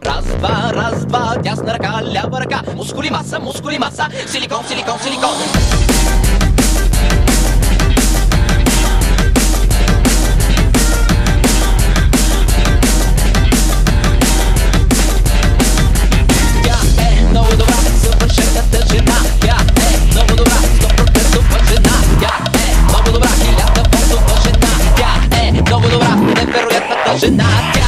Раз, два, раз, два, дня снарка, ля барака, мускули масса, мускули масса, силикон, силикон, силикон. tonight.